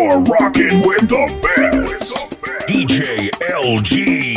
You're rocking with the best. DJ LG.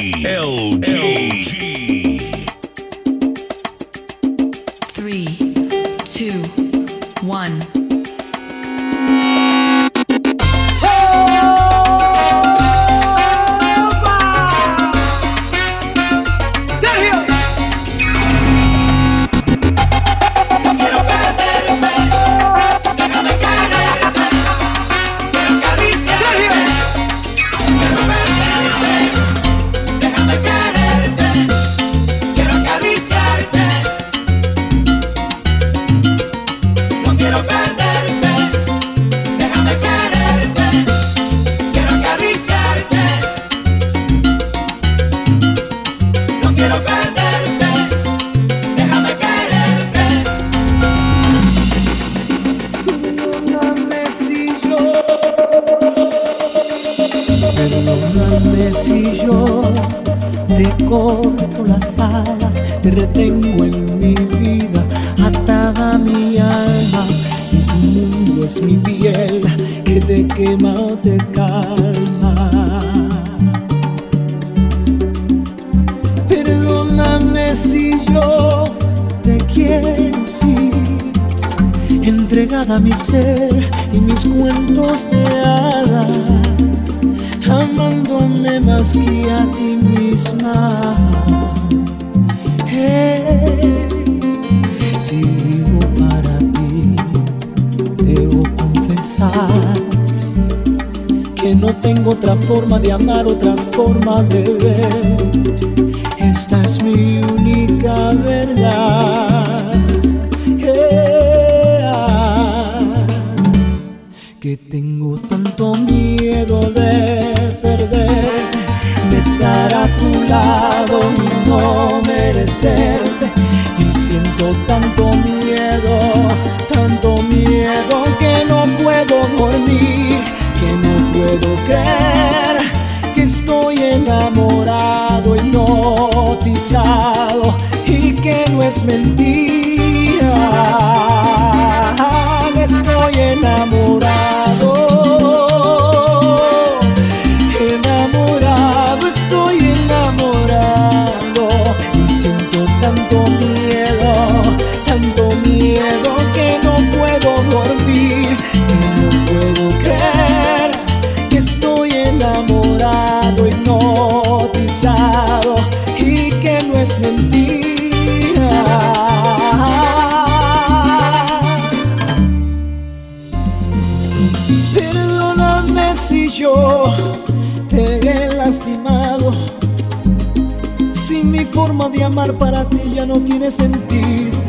no tiene sentido.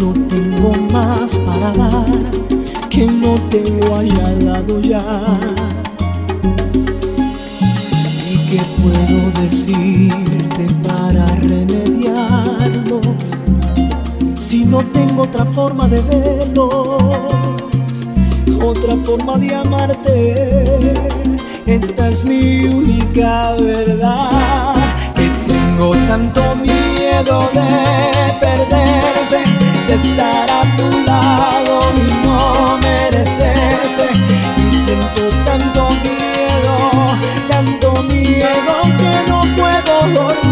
No tengo más para dar que no te lo haya dado ya. ¿Y qué puedo decirte para remediarlo? Si no tengo otra forma de verlo, otra forma de amarte, esta es mi única verdad. Que tengo tanto miedo miedo de perderte, de estar a tu lado y no merecerte. Y siento tanto miedo, tanto miedo que no puedo dormir.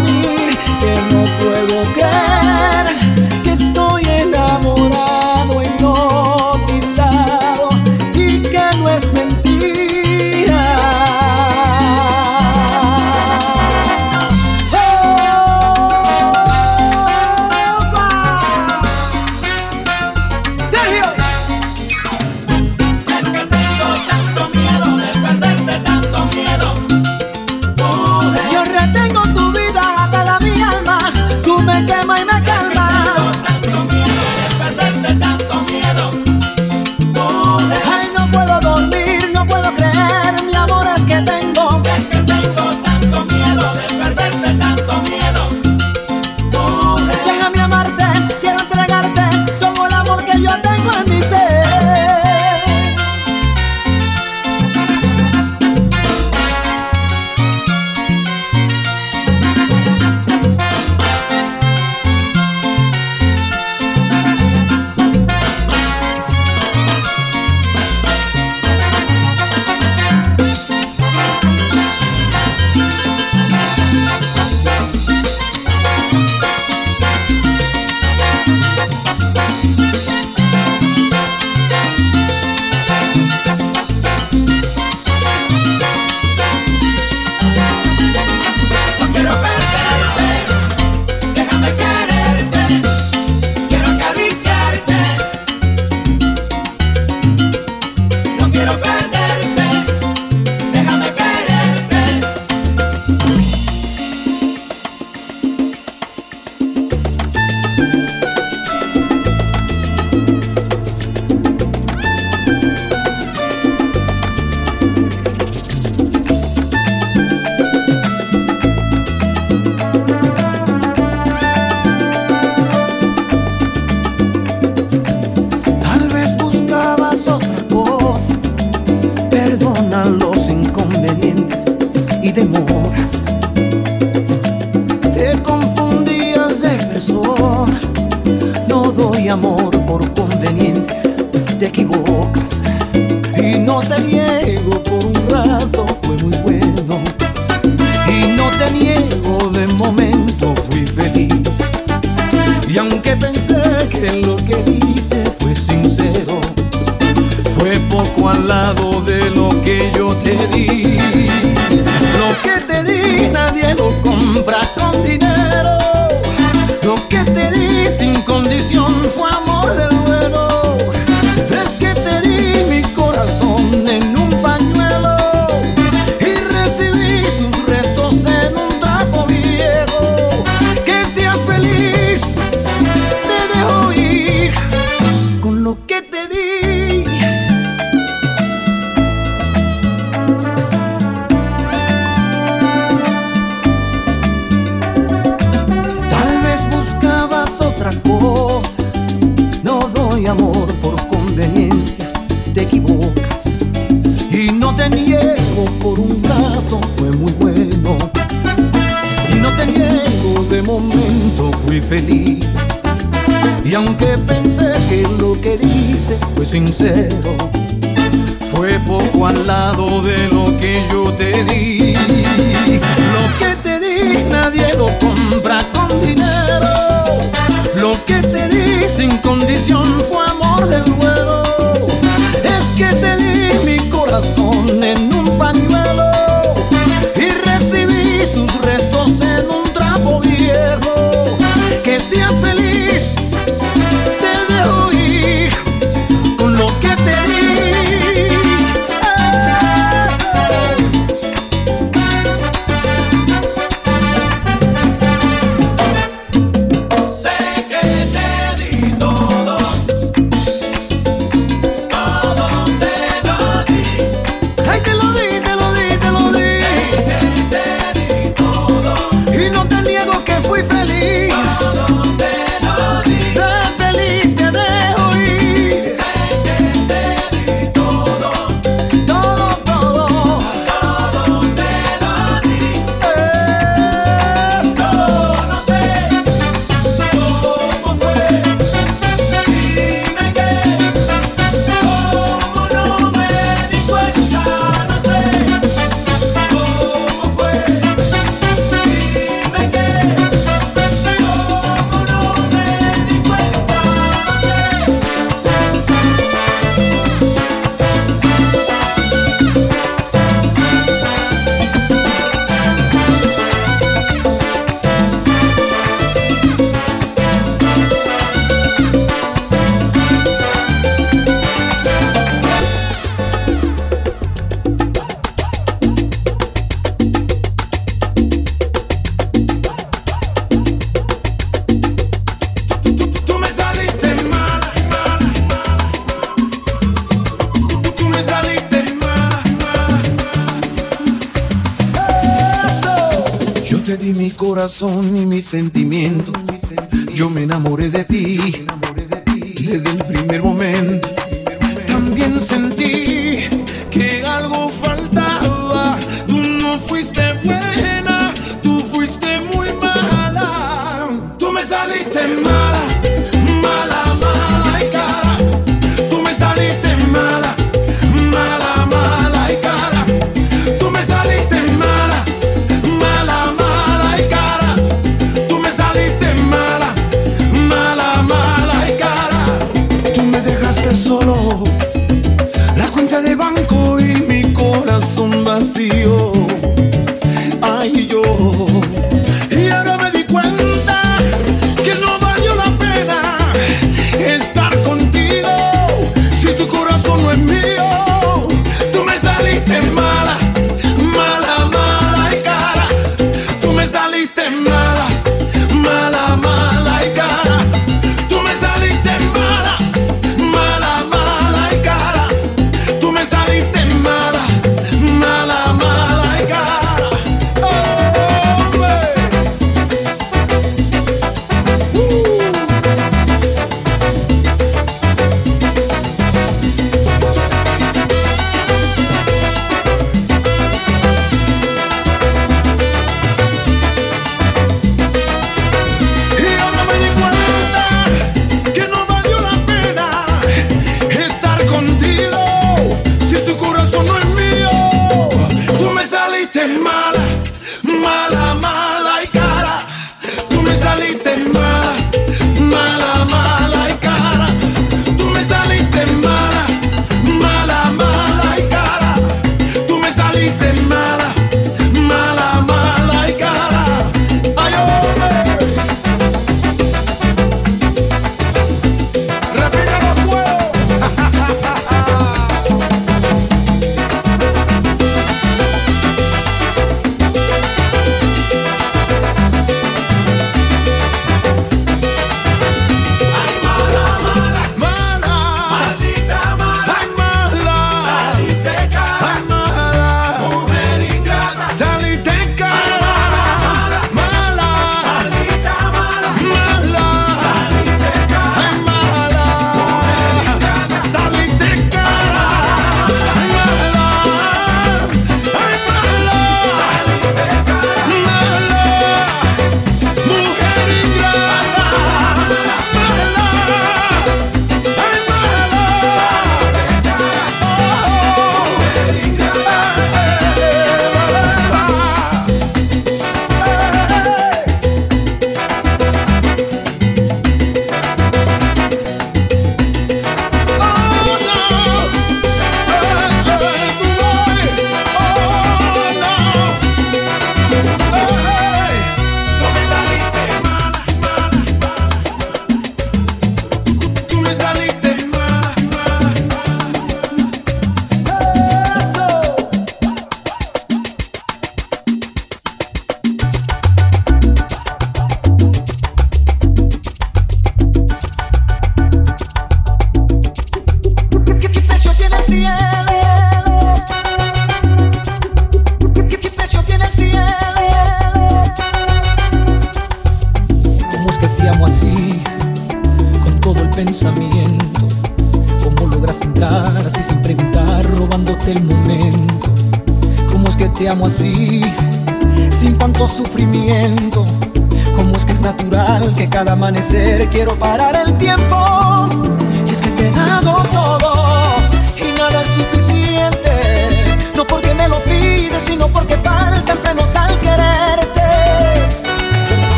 Sentimientos.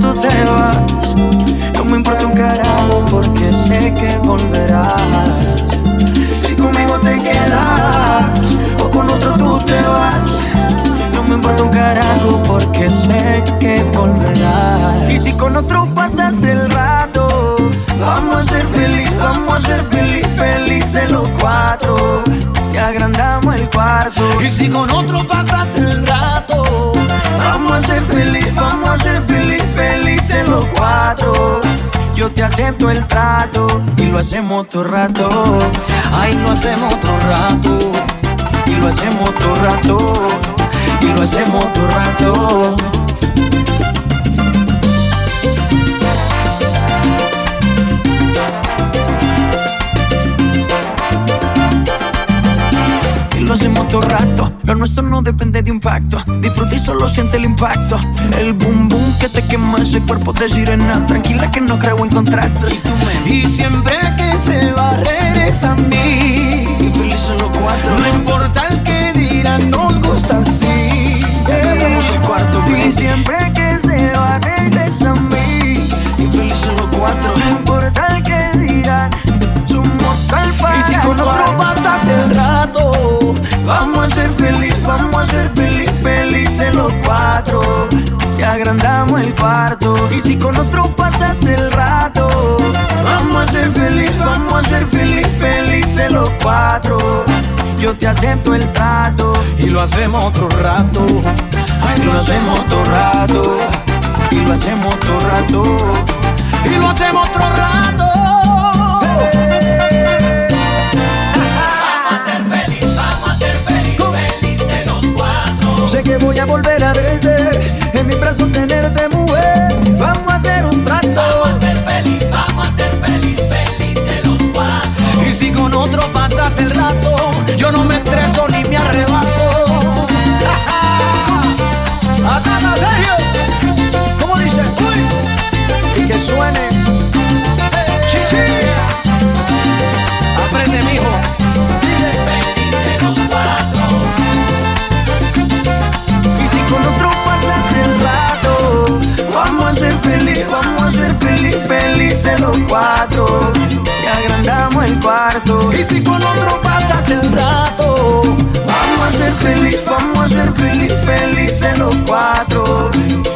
Tú te vas, no me importa un carajo porque sé que volverás. Si conmigo te quedas o con otro tú te vas, no me importa un carajo porque sé que volverás. Y si con otro pasas el rato, vamos a ser feliz, vamos a ser feliz, felices los cuatro. Y agrandamos el cuarto. Y si con otro pasas el rato, Vamos a ser feliz, vamos a ser feliz, los cuatro. Yo te acepto el trato y lo hacemos todo rato. ahí lo hacemos otro rato. Y lo hacemos todo rato. Y lo hacemos todo rato. Lo hacemos todo rato. Lo nuestro no depende de un pacto. Disfruta y solo siente el impacto. El boom boom que te quema ese cuerpo de sirena. Tranquila que no creo en contratos. Y siempre que se va regresa a mí. Y felices los cuatro. No importa el que dirán, nos gusta así. El cuarto, Y siempre que se va regresa a mí. Y felices los cuatro. No importa el que dirán. Somos tal para Y si con otro pasas el rato, Vamos a ser feliz, vamos a ser feliz, felices los cuatro. Y agrandamos Y si con otro pasas el rato, vamos a ser feliz, vamos a ser feliz, felices los cuatro. Yo te acepto el trato y lo hacemos otro rato. y lo hacemos otro rato, y lo hacemos otro rato. Y lo hacemos otro rato. Que voy a volver a verte, en mi brazo tenerte mujer. Vamos a hacer un trato. Vamos a ser feliz, vamos a ser feliz, felices los cuatro. Y si con otro pasas el rato, yo no me estreso ni me arrebato. ¡Ataca, Sergio! ¿Cómo dice? Uy. Y que suene. Si con otro pasas el rato, Vamos a ser feliz, vamos a ser feliz, felices los cuatro.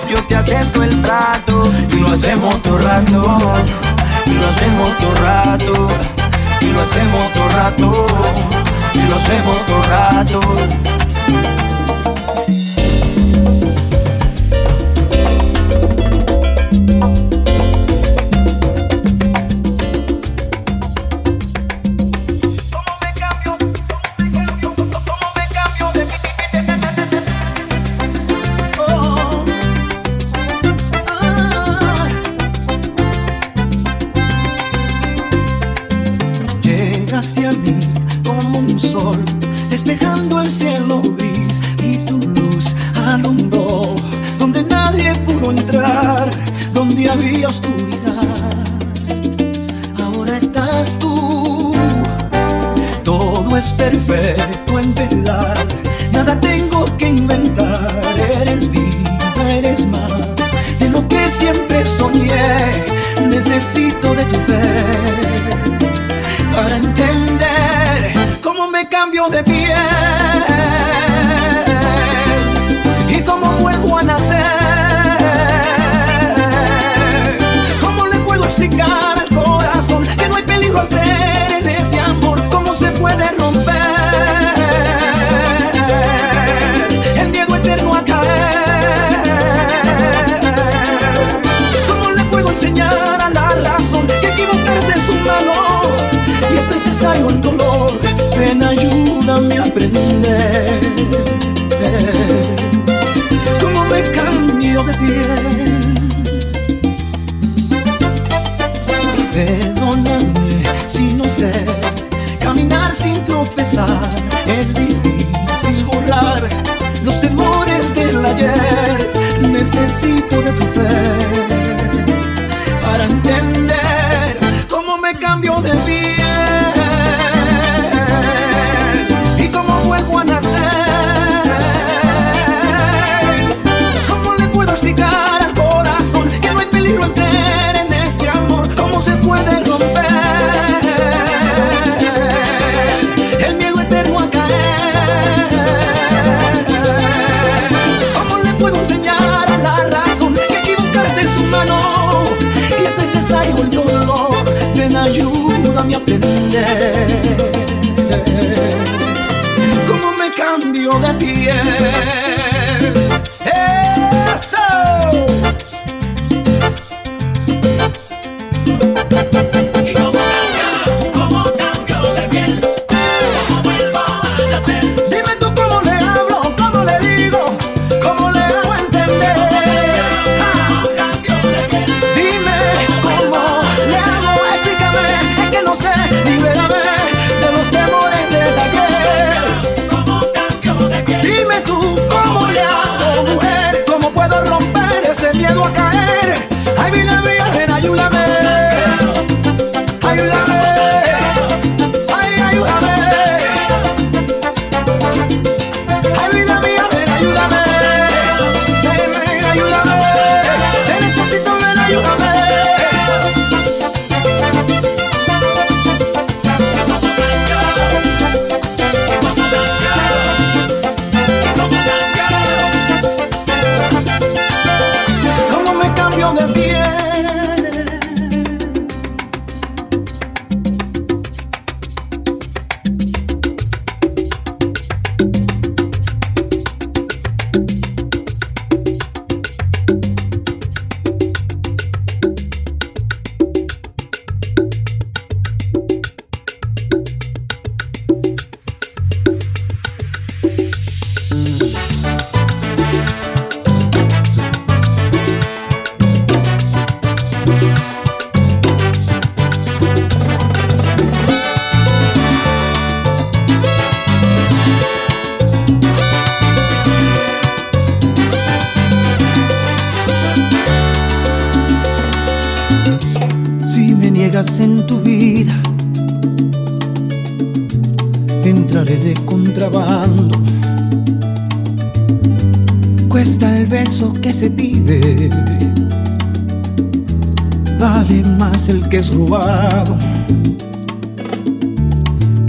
Yo te acepto el trato y lo hacemos todo rato. Y lo hacemos todo rato. Y lo hacemos todo rato. Y lo hacemos todo rato.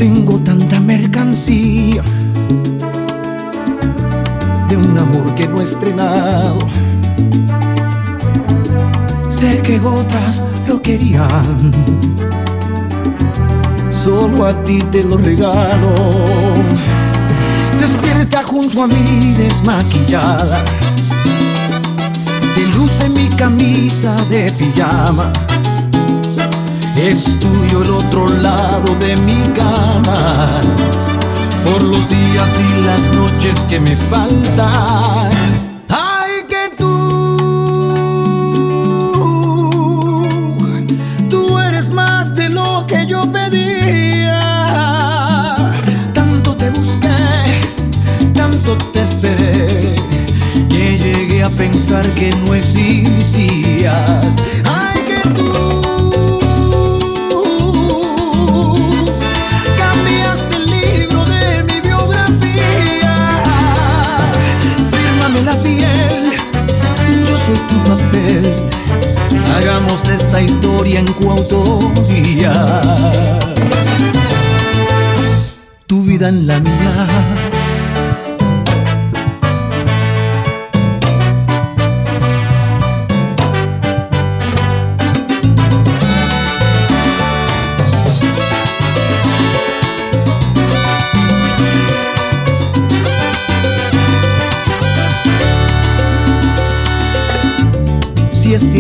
Tengo tanta mercancía de un amor que no he estrenado. Sé que otras lo querían, solo a ti te lo regalo. Despierta junto a mí desmaquillada, te luce mi camisa de pijama. Es tuyo el otro lado de mi cama por los días y las noches que me faltan. Ay, que tú, tú eres más de lo que yo pedía. Tanto te busqué, tanto te esperé, que llegué a pensar que no existías. Ay, que tú. Hagamos esta historia en coautoría. Tu vida en la mía.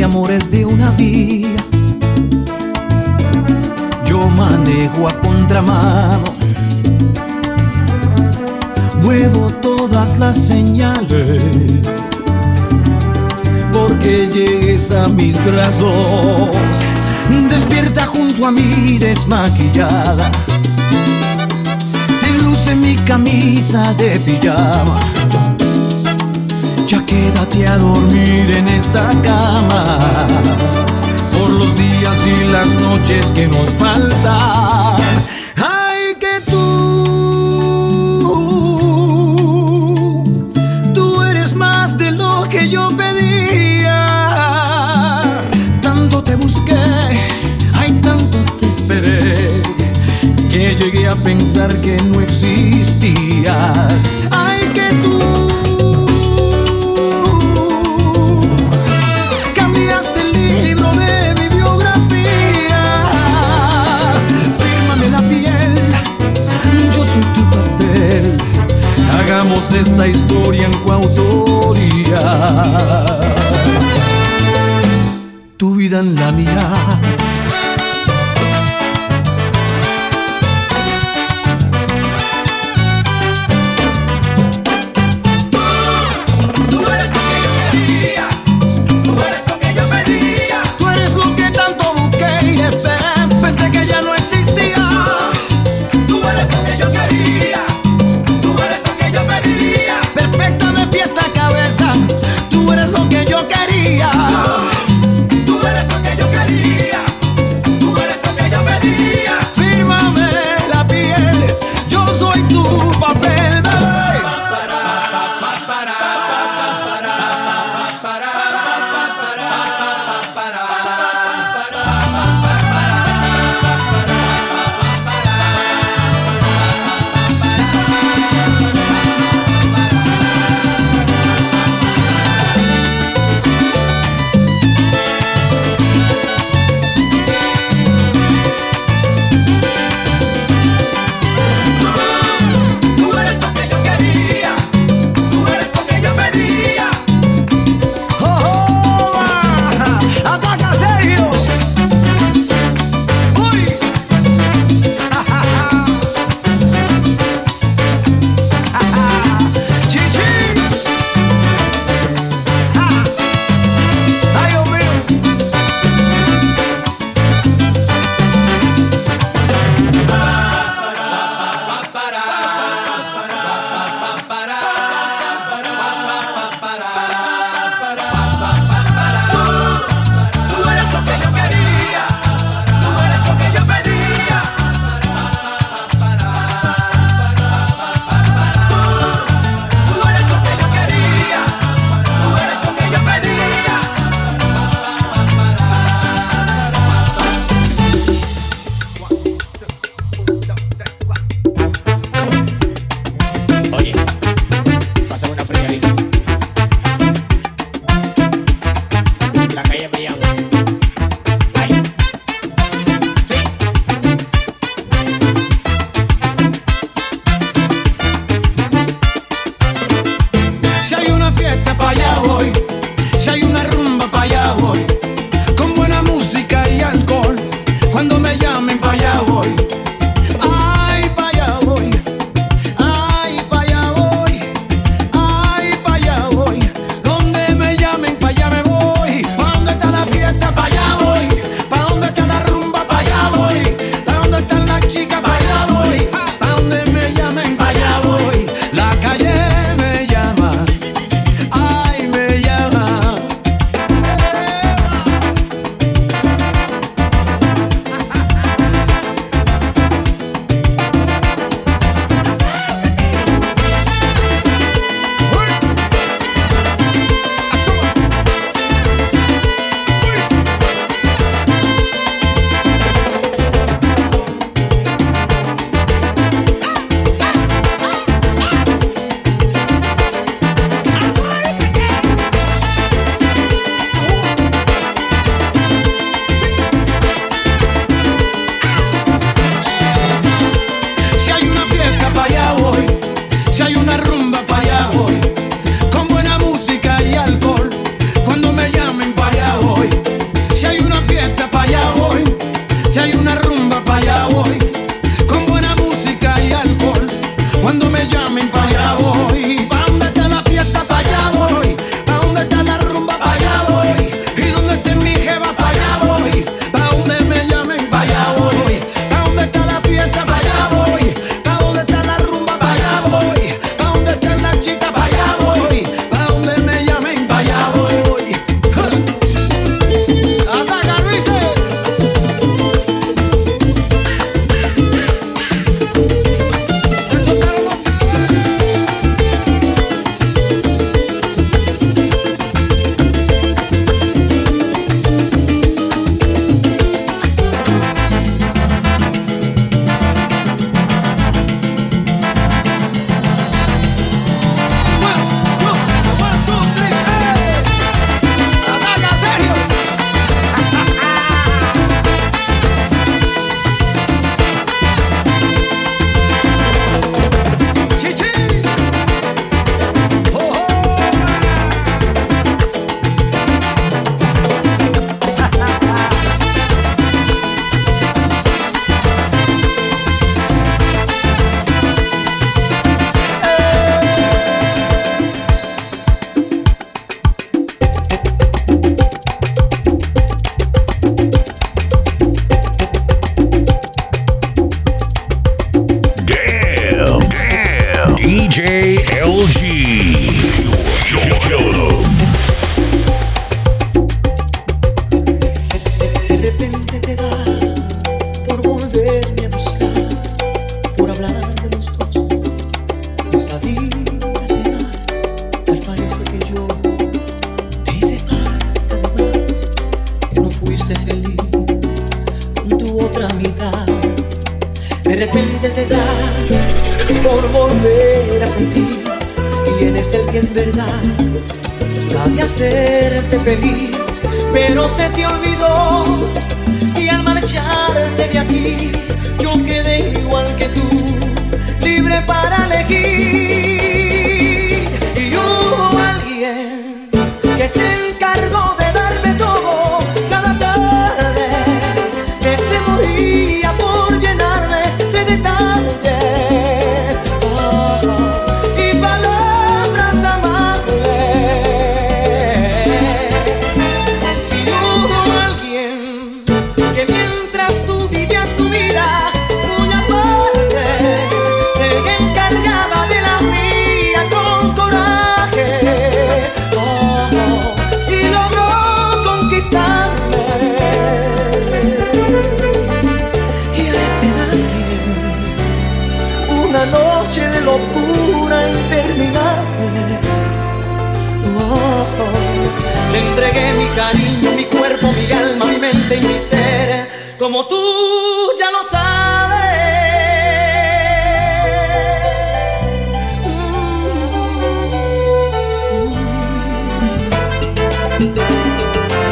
Si este amor es de una vía, yo manejo a contramano. Muevo todas las señales porque llegues a mis brazos. Despierta junto a mí desmaquillada. Te luce mi camisa de pijama. Quédate a dormir en esta cama por los días y las noches que nos faltan. Ay, que tú, tú eres más de lo que yo pedía. Tanto te busqué, ay, tanto te esperé, que llegué a pensar que no existías.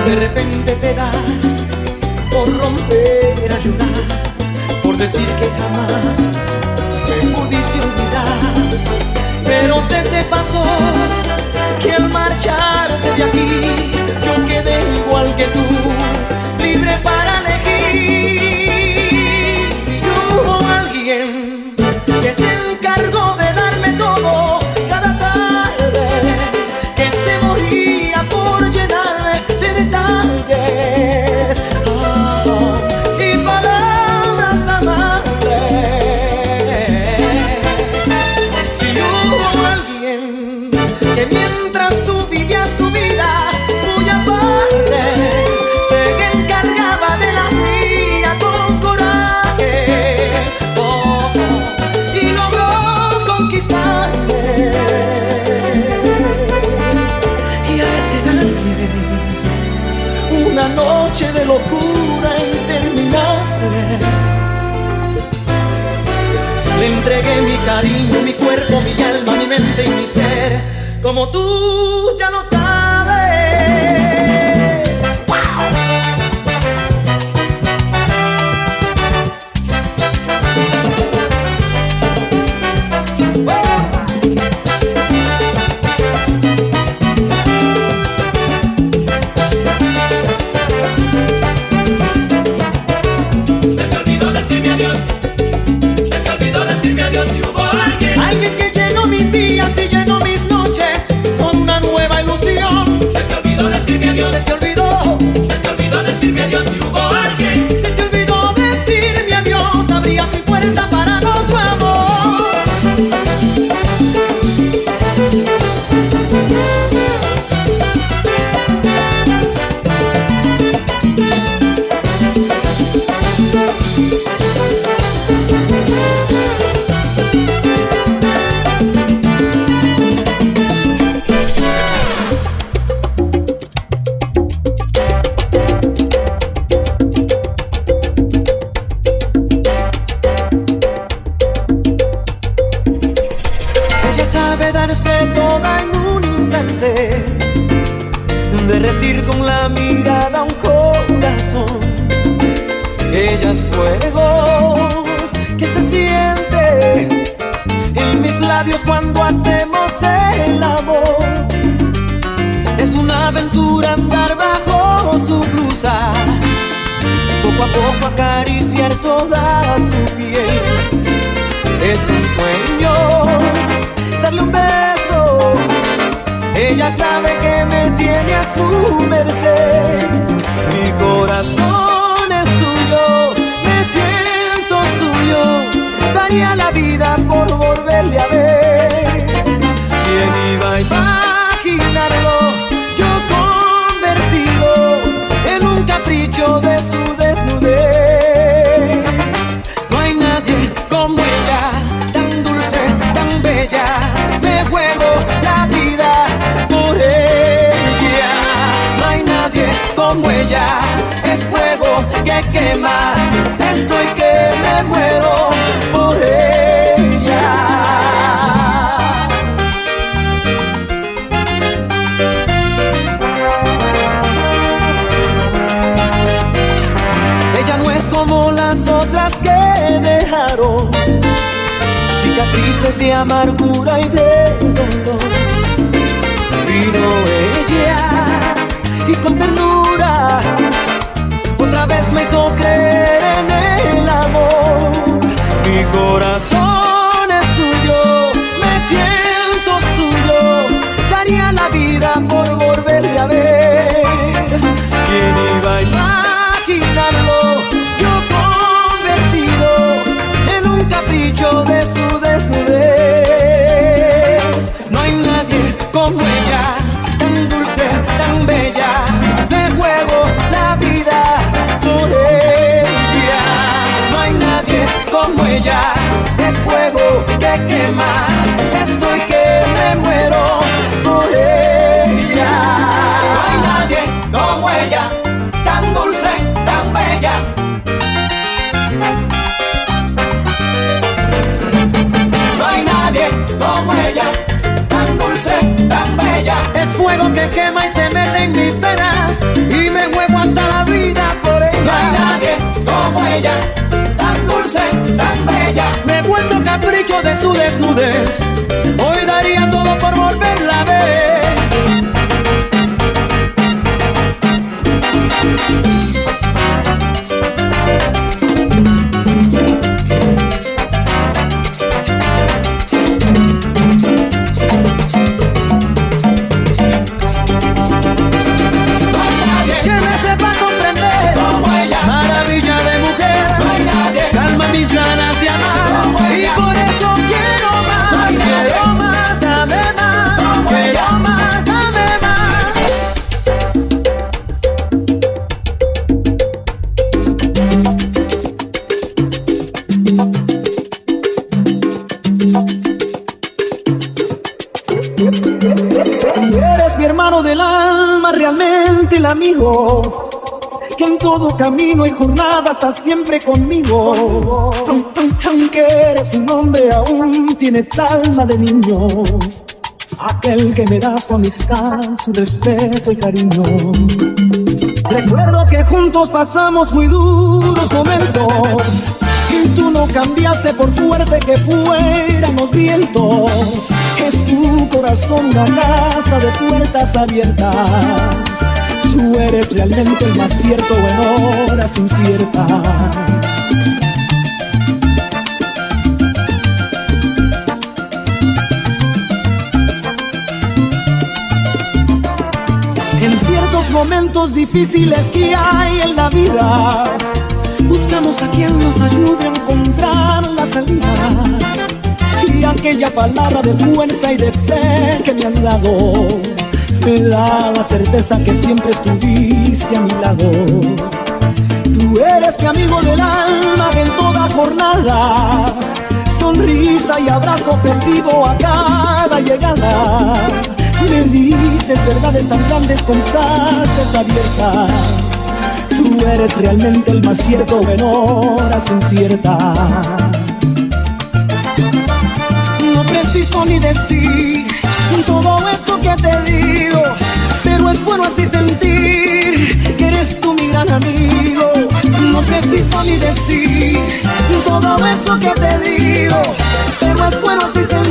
De repente te da por romper a por decir que jamás me pudiste olvidar. Pero se te pasó que al marcharte de aquí yo quedé igual que tú, libre para elegir. como tú. tienes fuego que se siente en mis labios cuando hacemos el amor. Es una aventura andar bajo su blusa, poco a poco acariciar toda su piel. Es un sueño darle un beso. Ella sabe que me tiene a su merced. Mi corazón. la vida por volverle a ver. ¿Quién iba a imaginarlo? Yo convertido en un capricho de su desnudez. No hay nadie como ella, tan dulce, tan bella. Me juego la vida por ella. No hay nadie como ella, es fuego que quema. Cicatrices de amargura y de dolor. Vino ella y con ternura fuego que quema y se mete en mis venas y me juego hasta la vida por No hay ella. nadie como ella, tan dulce, tan bella. Me vuelto capricho de su desnudez. Todo camino y jornada estás siempre conmigo. Aun- aun- Aunque eres un hombre, aún tienes alma de niño. Aquel que me da su amistad, su respeto y cariño. Recuerdo que juntos pasamos muy duros momentos. Y tú no cambiaste por fuerte que fueran los vientos. Es tu corazón una casa de puertas abiertas. Tú eres realmente el más cierto en horas inciertas. Momentos difíciles que hay en la vida, buscamos a quien nos ayude a encontrar la salida. Y aquella palabra de fuerza y de fe que me has dado, me da la certeza que siempre estuviste a mi lado. Tú eres mi amigo del alma en toda jornada. Sonrisa y abrazo festivo a cada llegada. Me dices verdades tan grandes con frases abiertas. Tú eres realmente el más cierto en horas inciertas. No preciso ni decir todo que pero es bueno así sentir que eres tú mi gran amigo. No preciso ni decir todo eso que te digo, pero es bueno así sentir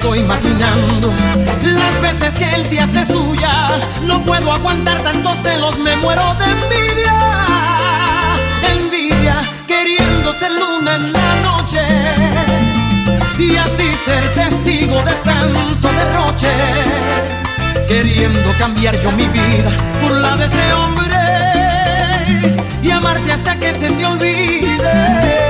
estoy imaginando las veces que él te hace suya. No puedo aguantar tantos celos, me muero de envidia. Envidia, queriendo ser luna en la noche y así ser testigo de tanto derroche. Queriendo cambiar yo mi vida por la de ese hombre y amarte hasta que se te olvide.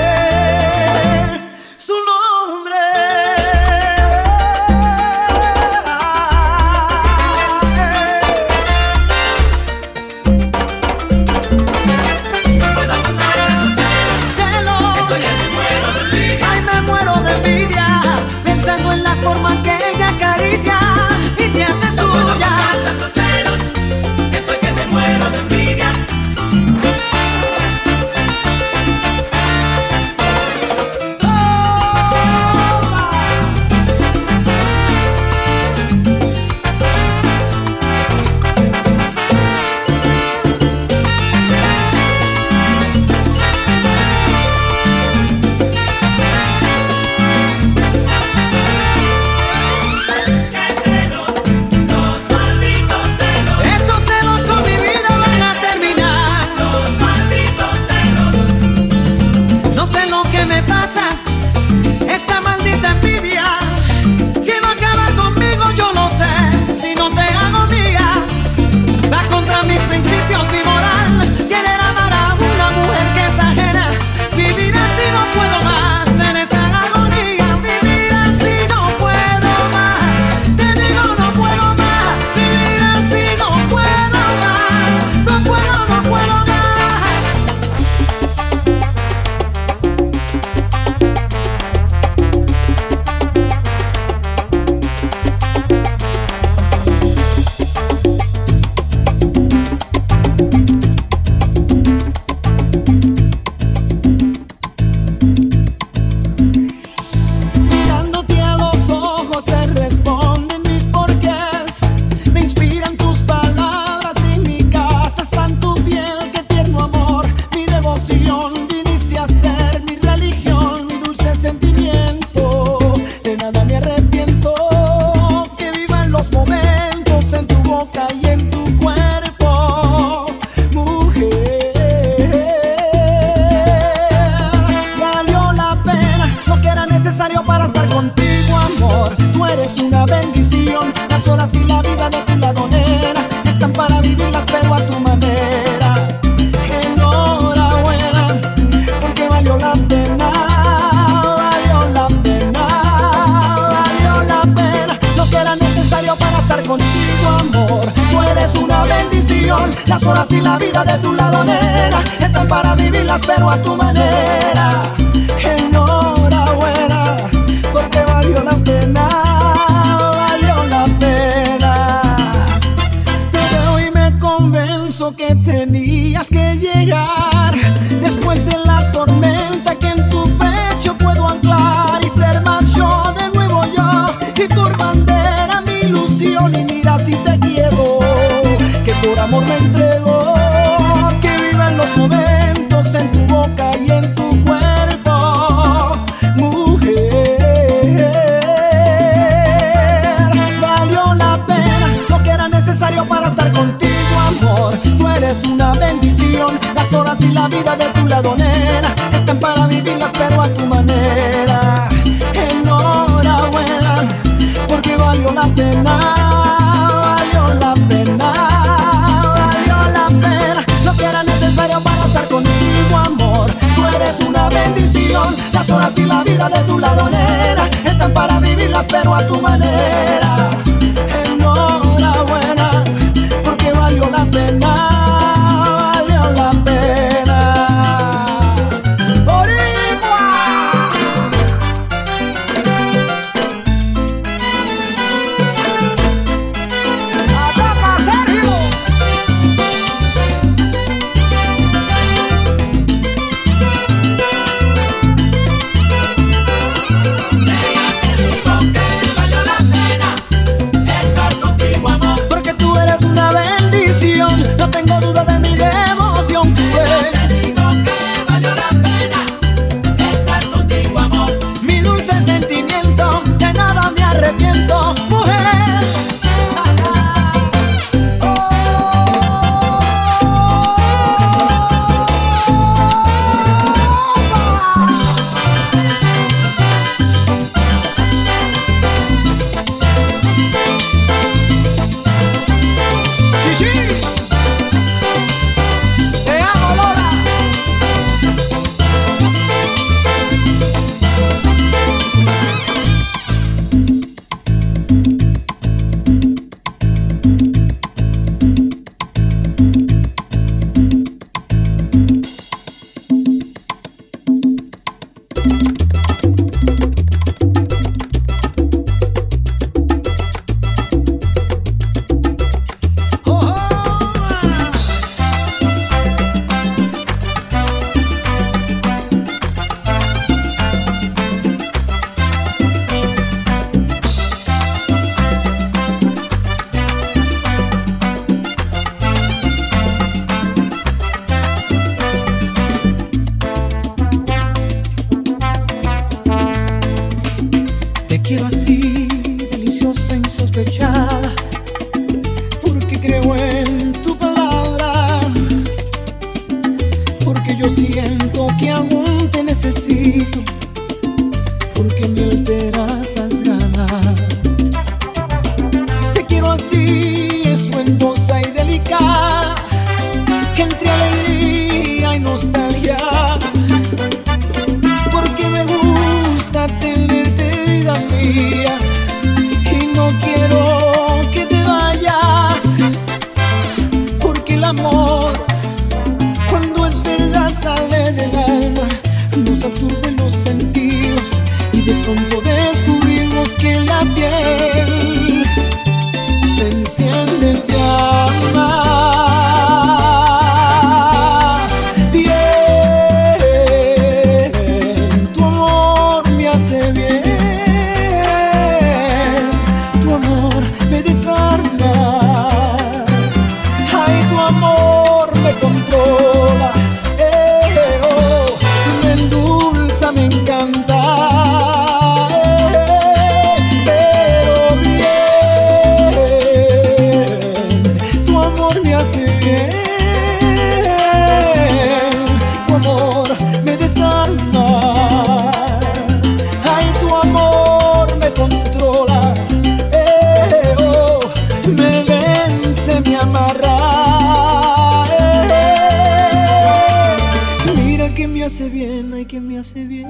que me hace bien.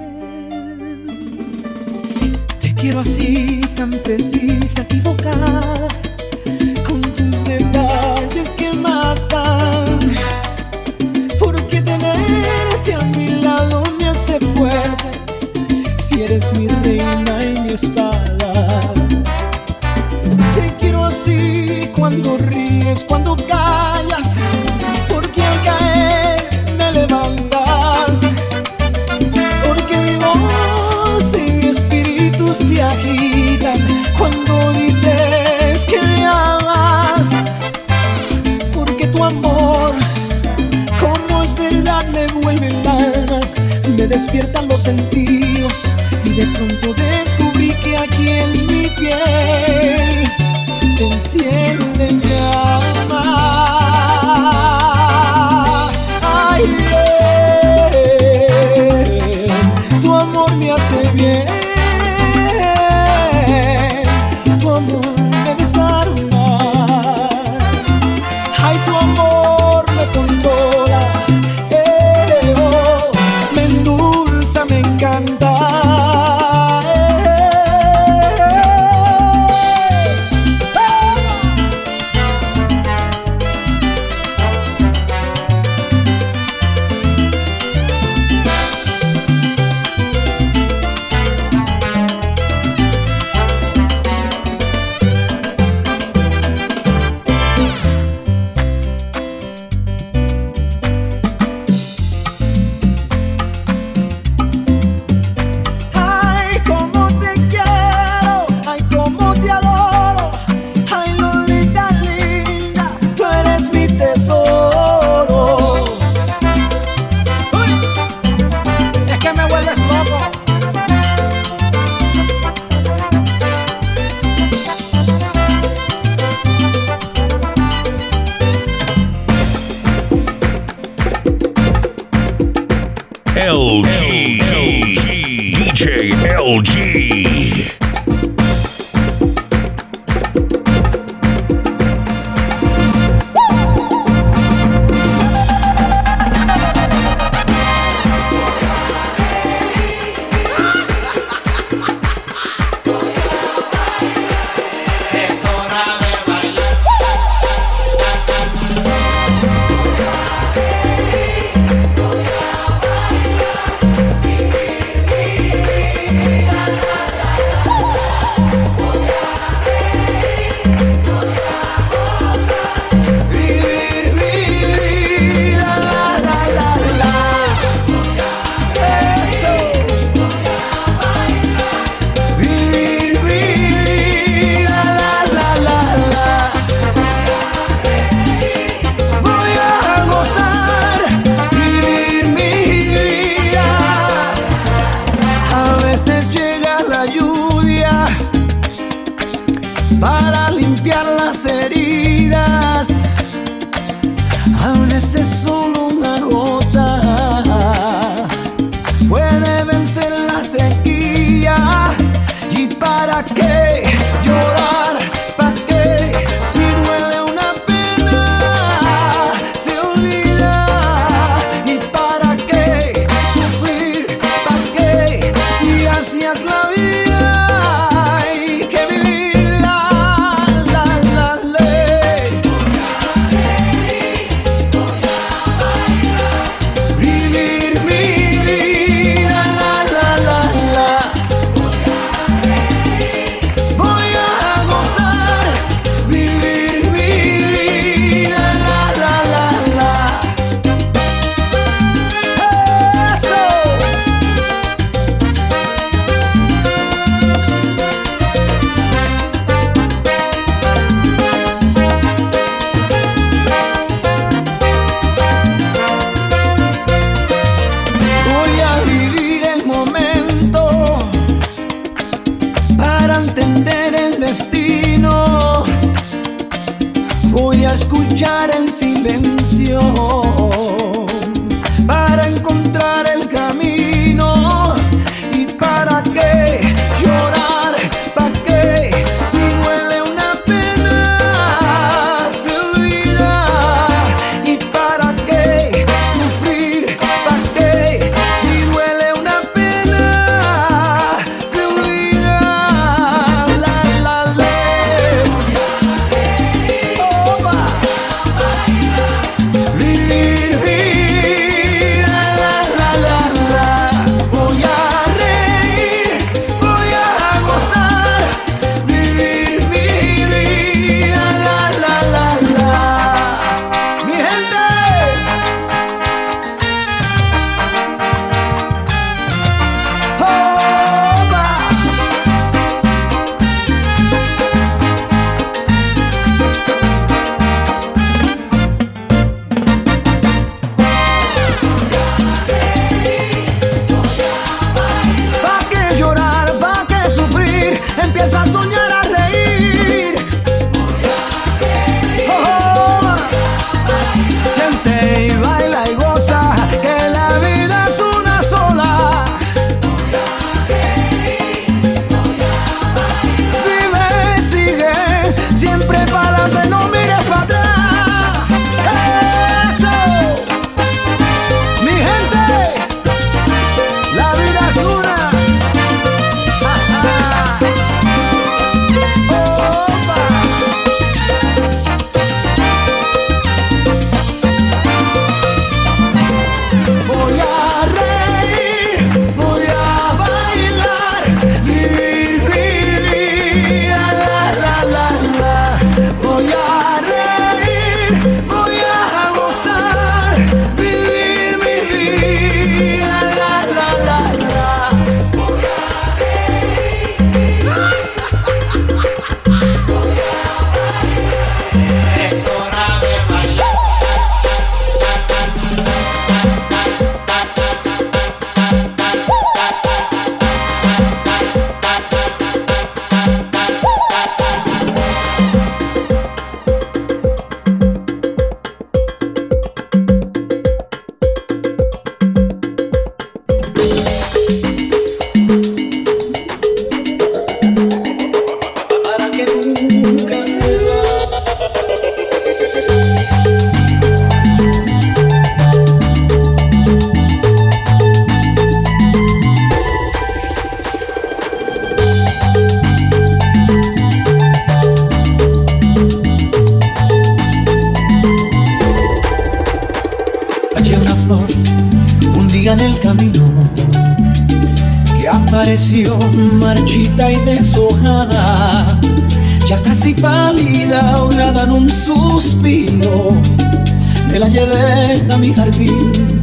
Te quiero así, tan precisa, equivocada, con tus detalles que matan. Porque tenerte a mi lado me hace fuerte. Si eres mi reina y mi espada. Te quiero así cuando ríes, cuando despiertan los sentidos y de pronto descubrí que aquí en mi piel se encienden llamas. old silencio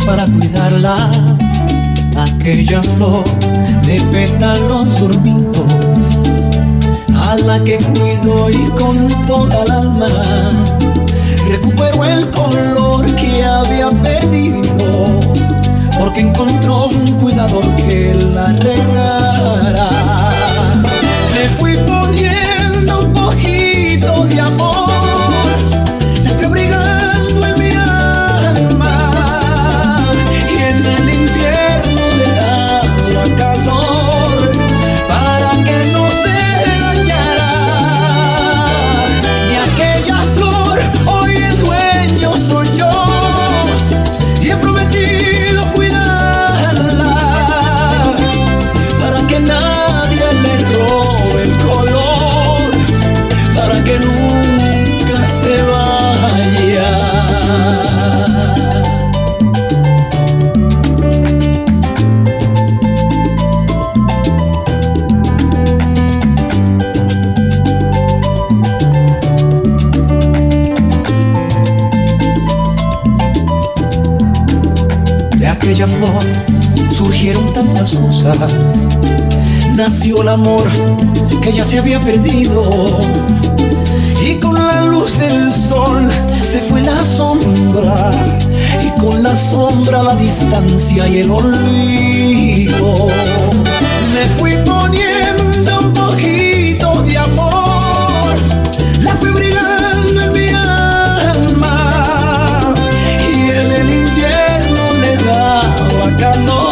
para cuidarla, aquella flor de pétalos dormidos, a la que cuido y con toda el alma recupero el color que había perdido, porque encontró un cuidador que la regara. Le fui poniendo un poquito de amor. flor surgieron tantas cosas. Nació el amor que ya se había perdido. Y con la luz del sol se fue la sombra. Y con la sombra la distancia y el olvido. Me fui poniendo 너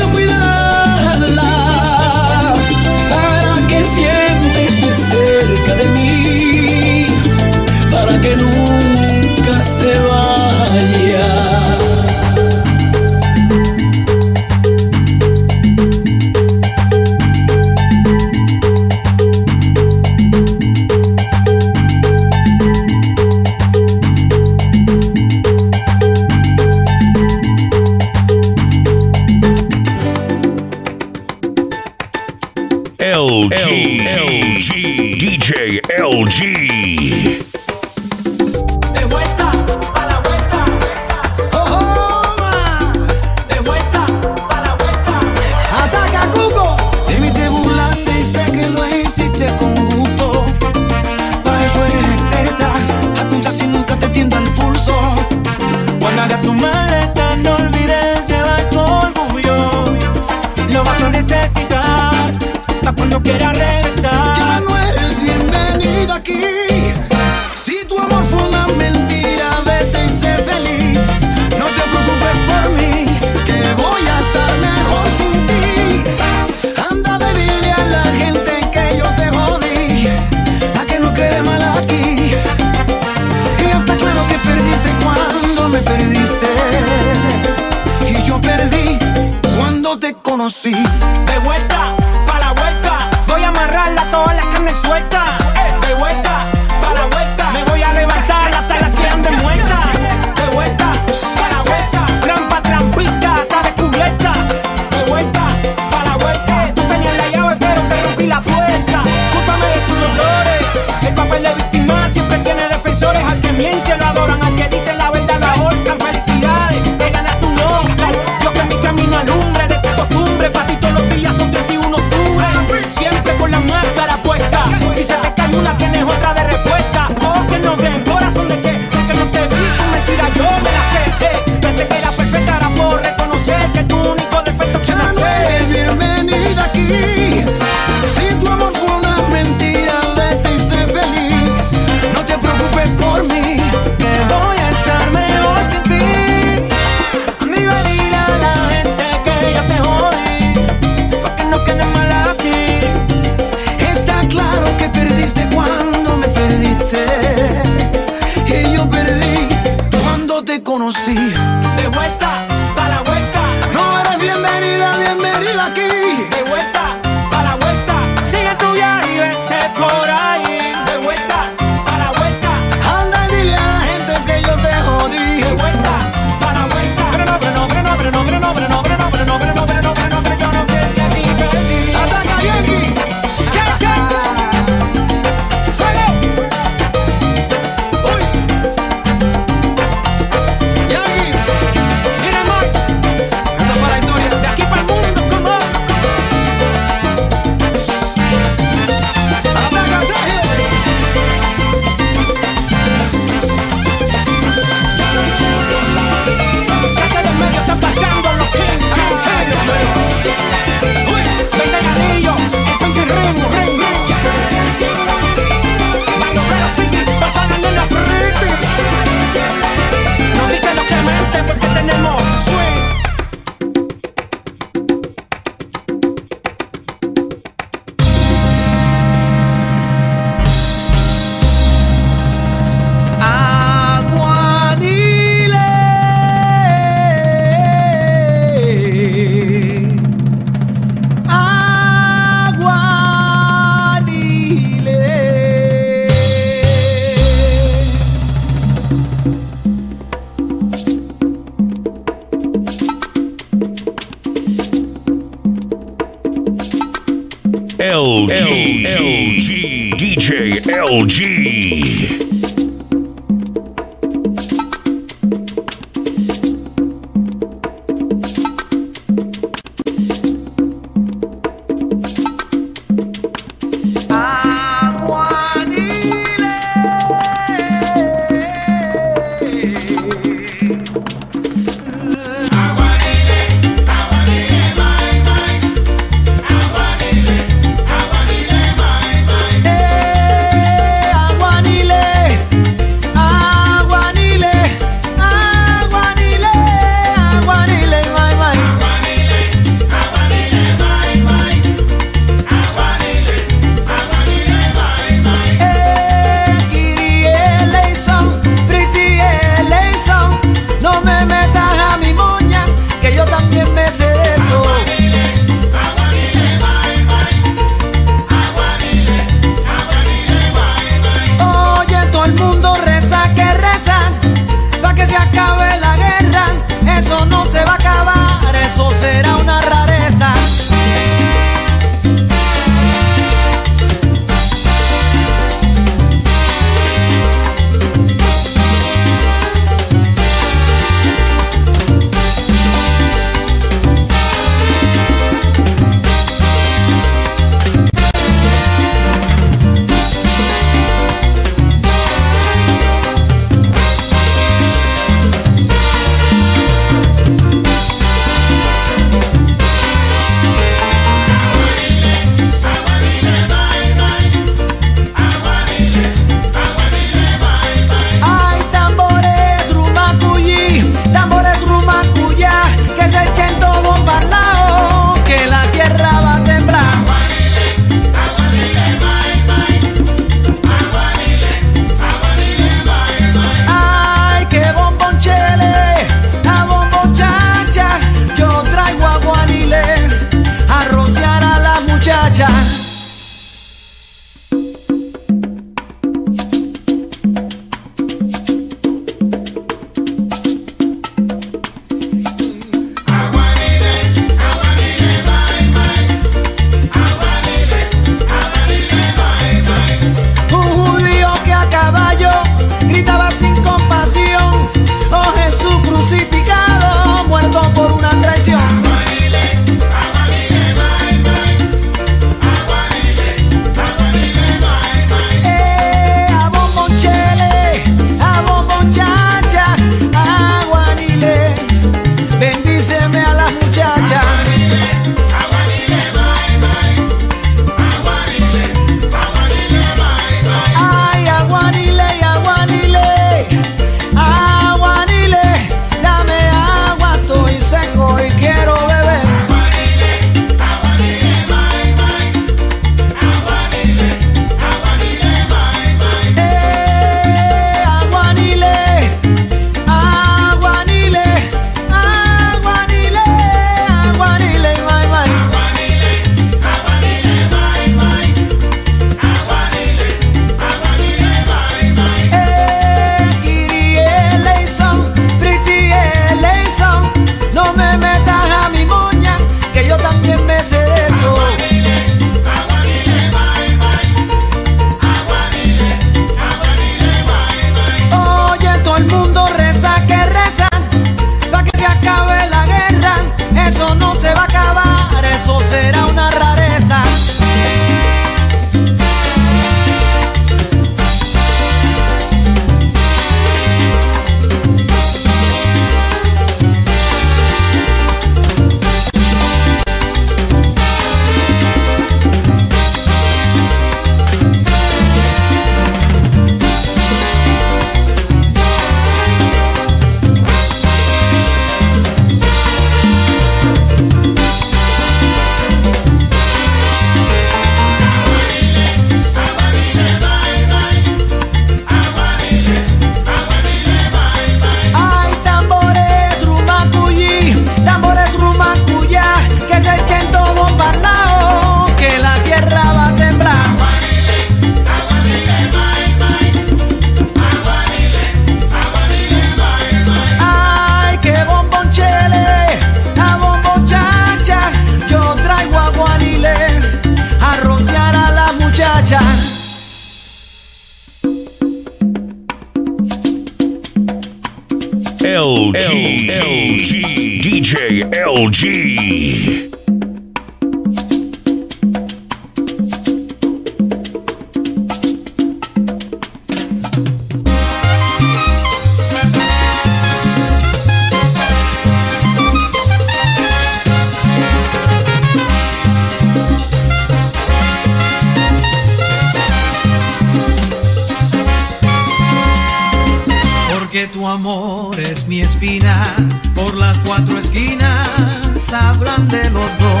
por las cuatro esquinas hablan de los dos.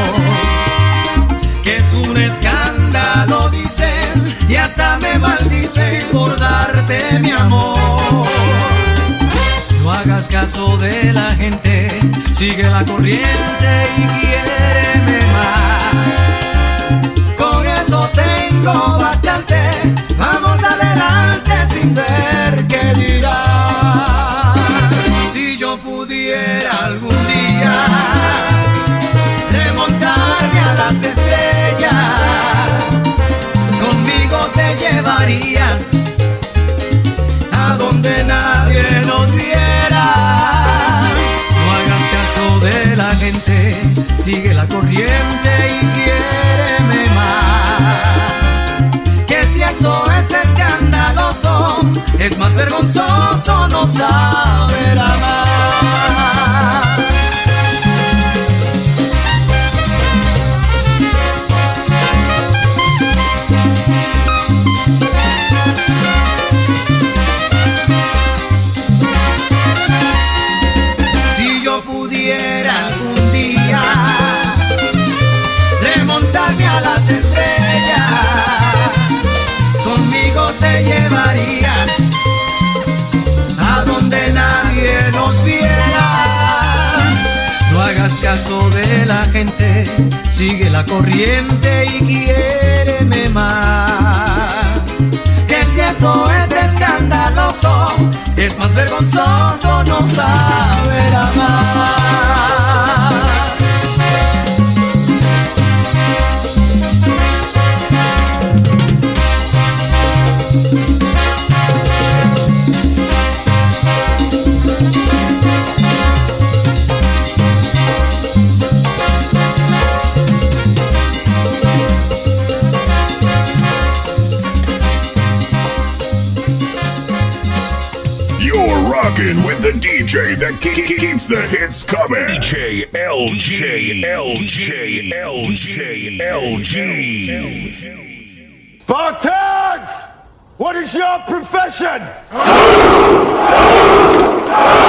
Que es un escándalo, dicen, y hasta me maldicen por darte mi amor. No hagas caso de la gente, sigue la corriente y quiéreme más. Con eso tengo bastante. Vamos adelante sin ver qué dirán. Pudiera algún día remontarme a las estrellas, conmigo te llevaría a donde nadie nos viera. No hagas caso de la gente, sigue la corriente y quiéreme más. Que si esto es es más vergonzoso no saber amar. A donde nadie nos viera. No hagas caso de la gente, sigue la corriente y quiéreme más. Que si esto es escandaloso, es más vergonzoso no saber amar. DJ that ke- ke- keeps the hits coming. DJ LG. LG. LG. LG. Spartans! What is your profession?